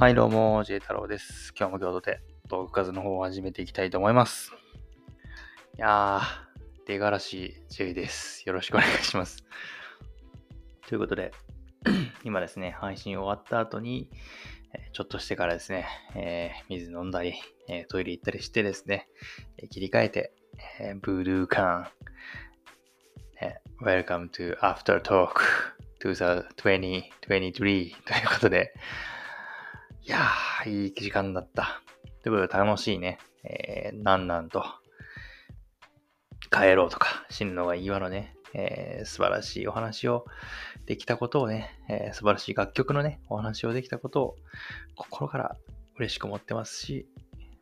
はい、どうも、J 太郎です。今日も京都でトーク数の方を始めていきたいと思います。いやー、出がらし J です。よろしくお願いします。ということで、今ですね、配信終わった後に、ちょっとしてからですね、えー水飲んだり、えトイレ行ったりしてですね、切り替えて、えーブルーカーン、え Welcome to After Talk 2023ということで、いやー、いい時間だった。ということで楽しいね、えー、なんなんと、帰ろうとか、死ぬのがいいわのね、えー素晴らしいお話をできたことをね、えー素晴らしい楽曲のね、お話をできたことを心から嬉しく思ってますし、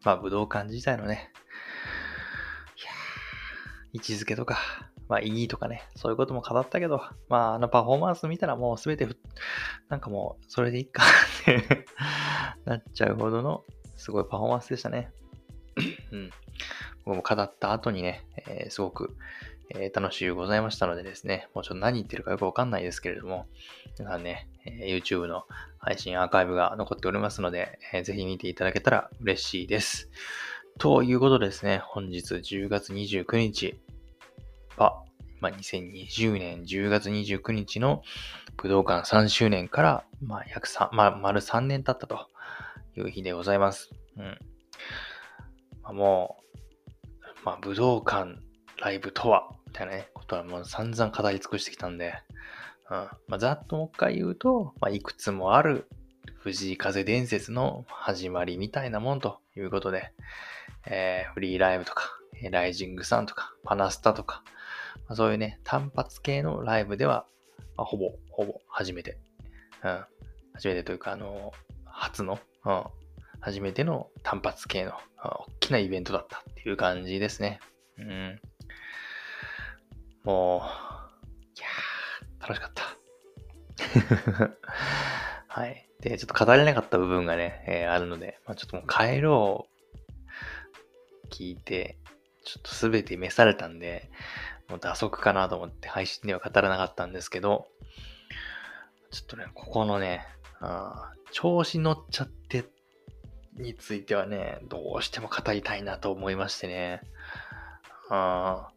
まあ武道館自体のね、いやー位置づけとか、まあいいとかね、そういうことも語ったけど、まああのパフォーマンス見たらもうすべて、なんかもうそれでいいかって なっちゃうほどのすごいパフォーマンスでしたね。うん。僕も語った後にね、えーすごく、えー楽しゅうございましたのでですね、もうちょっと何言ってるかよくわかんないですけれども、皆さんね、えー YouTube の配信アーカイブが残っておりますので、えーぜひ見ていただけたら嬉しいです。ということでですね、本日10月29日は、まあ、2020年10月29日の武道館3周年から、まあ、約3、まあ、丸3年経ったという日でございます。うん。まあ、もう、まあ、武道館ライブとは、みたいなね、ことはもう散々語り尽くしてきたんで、うん。まあ、ざっともう一回言うと、まあ、いくつもある藤井風伝説の始まりみたいなもんということで、えーフリーライブとか、ライジングサンとか、パナスタとか、ま、そういうね、単発系のライブでは、まあ、ほぼ、ほぼ初めて。うん。初めてというか、あの、初の、うん。初めての単発系の、大きなイベントだったっていう感じですね。うん。もう、いやー、楽しかった。はい。で、ちょっと語れなかった部分がね、えーあるので、まあ、ちょっともう帰ろう、聞いて、ちょっとすべて召されたんで、もう打足かなと思って配信では語らなかったんですけど、ちょっとね、ここのね、あ調子乗っちゃってについてはね、どうしても語りたいなと思いましてね。あ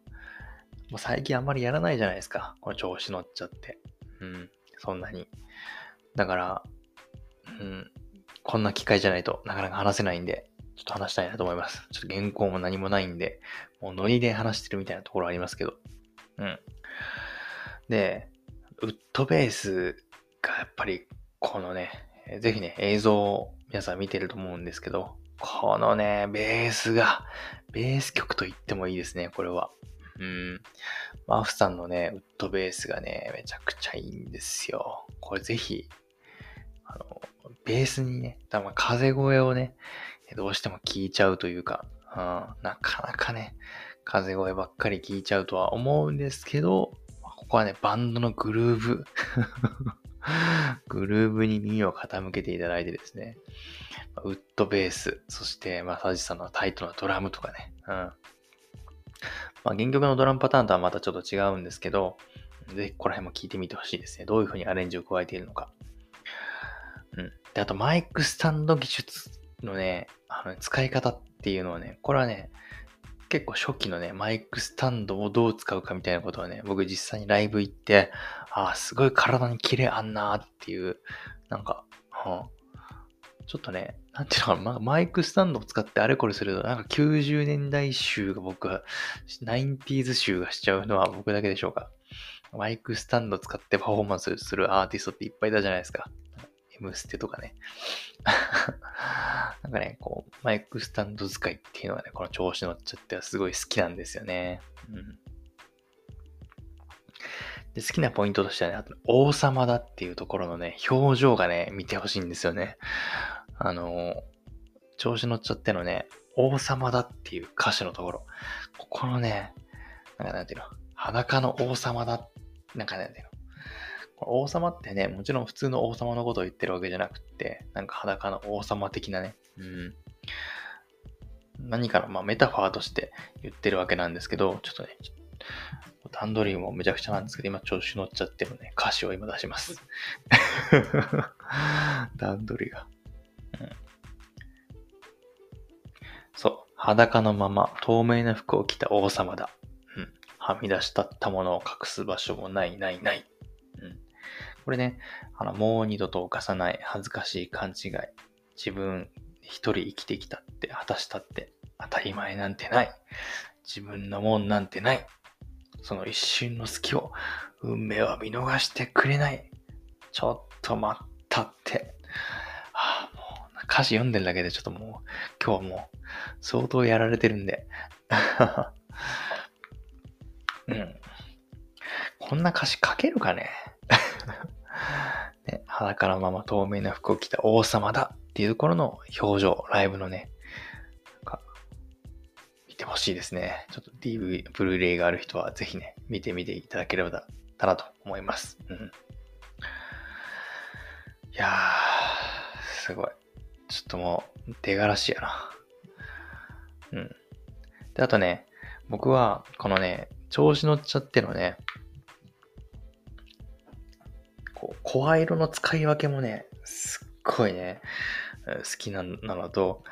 もう最近あんまりやらないじゃないですか。この調子乗っちゃって。うん、そんなに。だから、うん、こんな機会じゃないとなかなか話せないんで、ちょっと話したいなと思います。ちょっと原稿も何もないんで、もうノリで話してるみたいなところありますけど。うん。で、ウッドベースがやっぱりこのね、ぜひね、映像を皆さん見てると思うんですけど、このね、ベースが、ベース曲と言ってもいいですね、これは。うん。マフさんのね、ウッドベースがね、めちゃくちゃいいんですよ。これぜひ、あの、ベースにね、多分風声をね、どうしても聞いちゃうというか、うん、なかなかね、風声ばっかり聞いちゃうとは思うんですけど、ここはね、バンドのグルーブ、グルーブに耳を傾けていただいてですね、ウッドベース、そして、まあ、サジさんのタイトなドラムとかね、うん。まあ、原曲のドラムパターンとはまたちょっと違うんですけど、ぜひここら辺も聞いてみてほしいですね。どういう風にアレンジを加えているのか。うん。で、あとマイクスタンド技術のね、あの使い方っていうのはね、これはね、結構初期のね、マイクスタンドをどう使うかみたいなことはね、僕実際にライブ行って、ああ、すごい体にキレあんなーっていう、なんか、うんちょっとね、なんていうのかな、マイクスタンドを使ってあれこれすると、なんか90年代集が僕は、90s 集がしちゃうのは僕だけでしょうか。マイクスタンド使ってパフォーマンスするアーティストっていっぱいいたじゃないですか。M ステとかね。かね、こう、マイクスタンド使いっていうのがね、この調子乗っちゃってはすごい好きなんですよね。うん。で、好きなポイントとしてはね、あと、王様だっていうところのね、表情がね、見てほしいんですよね。あの、調子乗っちゃってのね、王様だっていう歌詞のところ。ここのね、なんかなんていうの、裸の王様だ、なんかなんていう。の王様ってね、もちろん普通の王様のことを言ってるわけじゃなくって、なんか裸の王様的なね、うん。何かの、まあ、メタファーとして言ってるわけなんですけど、ちょっとね、段取りもめちゃくちゃなんですけど、今調子乗っちゃってるね、歌詞を今出します。段取りが。うんそう。裸のまま透明な服を着た王様だ。うん。はみ出したったものを隠す場所もないないない。うん。これね、あの、もう二度と犯さない恥ずかしい勘違い。自分一人生きてきたって、果たしたって当たり前なんてない。自分のもんなんてない。その一瞬の隙を運命は見逃してくれない。ちょっと待ったって。ああ、もう歌詞読んでるだけでちょっともう今日はもう相当やられてるんで。うん。こんな歌詞書けるかね ね裸のまま透明な服を着た王様だっていうところの表情、ライブのね、見てほしいですね。ちょっと DV、ブルーレイがある人はぜひね、見てみていただければだたなと思います。うん。いやー、すごい。ちょっともう、出がらしやな。うん。で、あとね、僕は、このね、調子乗っちゃってのね、こう、声色の使い分けもね、すっごいね、好きなのと、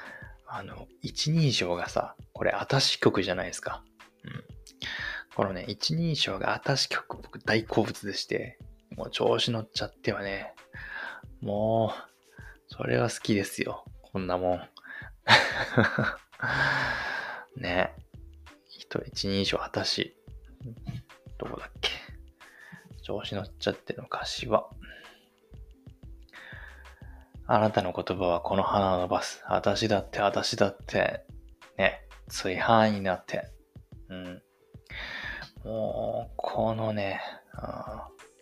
あの、一人称がさ、これ、あたし曲じゃないですか。うん。このね、一人称があたし曲、僕大好物でして、もう調子乗っちゃってはね、もう、それは好きですよ。こんなもん。ね。人、一人称、あたし。どこだっけ。調子乗っちゃっての歌詞は。あなたの言葉はこの花を伸ばす。私だって、私だって、ね、追範囲になって。うん。もう、このね、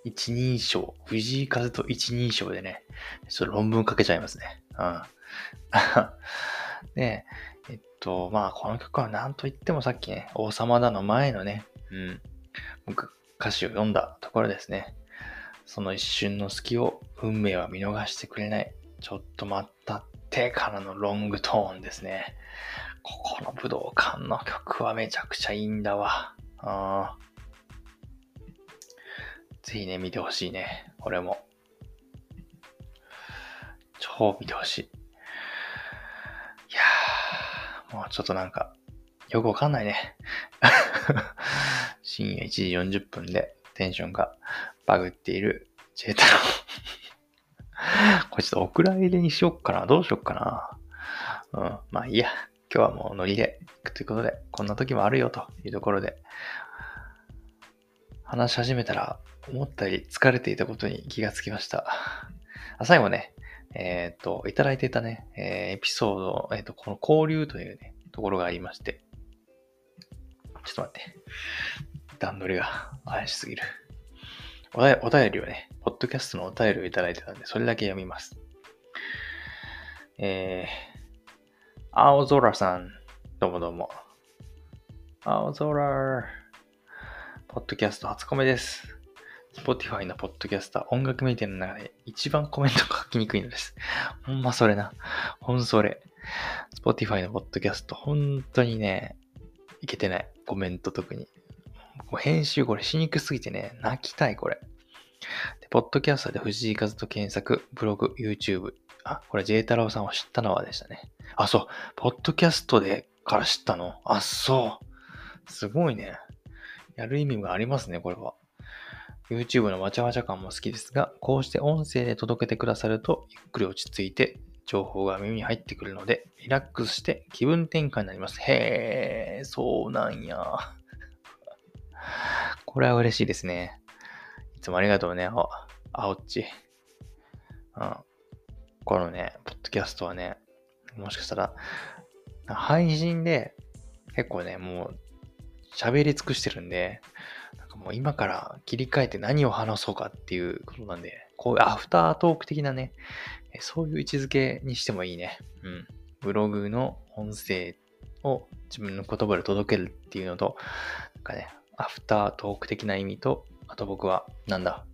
一人称、藤井風と一人称でね、ちょっと論文書けちゃいますね。うん。で、えっと、まあ、この曲は何と言ってもさっきね、王様だの前のね、うん、僕、歌詞を読んだところですね。その一瞬の隙を運命は見逃してくれない。ちょっと待ったってからのロングトーンですね。ここの武道館の曲はめちゃくちゃいいんだわ。あぜひね、見てほしいね。俺も。超見てほしい。いやー、もうちょっとなんか、よくわかんないね。深夜1時40分でテンションがバグっているジェイタロ これちょっとお蔵入れにしよっかな。どうしよっかな。うん。まあいいや。今日はもうノリで行くということで、こんな時もあるよというところで、話し始めたら思ったより疲れていたことに気がつきました。最後ね、えっ、ー、と、いただいていたね、えー、エピソード、えっ、ー、と、この交流というね、ところがありまして、ちょっと待って。段取りが怪しすぎる。お便りをね、ポッドキャストのお便りをいただいてたんで、それだけ読みます。えー、青空さん、どうもどうも。青空、ポッドキャスト初コメです。Spotify のポッドキャスター、音楽メディアの中で一番コメントが書きにくいのです。ほんまそれな。ほんそれ。Spotify のポッドキャスト、本当にね、いけてない。コメント特に。編集これしにくすぎてね、泣きたいこれ。で、ポッドキャストで藤井風と検索、ブログ、YouTube。あ、これ J 太郎さんを知ったのはでしたね。あ、そう。ポッドキャストでから知ったの？あ、そう。すごいね。やる意味がありますね、これは。YouTube のわちゃわちゃ感も好きですが、こうして音声で届けてくださると、ゆっくり落ち着いて、情報が耳に入ってくるので、リラックスして気分転換になります。へー、そうなんや。これは嬉しいですね。いつもありがとうね、あ、あおっち。うん。このね、ポッドキャストはね、もしかしたら、配信で結構ね、もう喋り尽くしてるんで、なんかもう今から切り替えて何を話そうかっていうことなんで、こういうアフタートーク的なね、そういう位置づけにしてもいいね。うん。ブログの音声を自分の言葉で届けるっていうのと、なんかね、アフタートーク的な意味と、あと僕は、なんだ、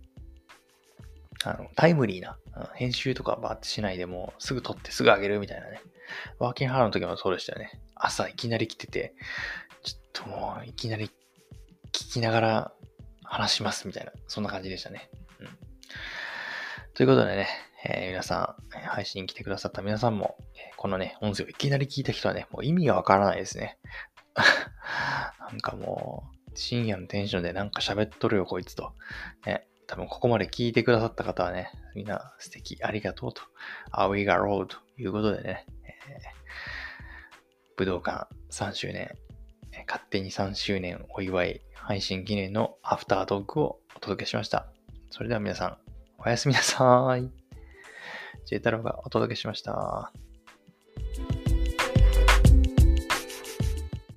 あの、タイムリーな、編集とかバーってしないでもすぐ撮ってすぐ上げるみたいなね。ワーキングハードの時もそうでしたよね。朝いきなり来てて、ちょっともういきなり聞きながら話しますみたいな、そんな感じでしたね。うん。ということでね、えー、皆さん、配信来てくださった皆さんも、えこのね、音声をいきなり聞いた人はね、もう意味がわからないですね。なんかもう、深夜のテンションでなんか喋っとるよ、こいつと。ね、多分ここまで聞いてくださった方はね、みんな素敵、ありがとうと、あウィガローということでね、えー、武道館3周年、勝手に3周年お祝い配信記念のアフタートークをお届けしました。それでは皆さん、おやすみなさい。J 太郎がお届けしました。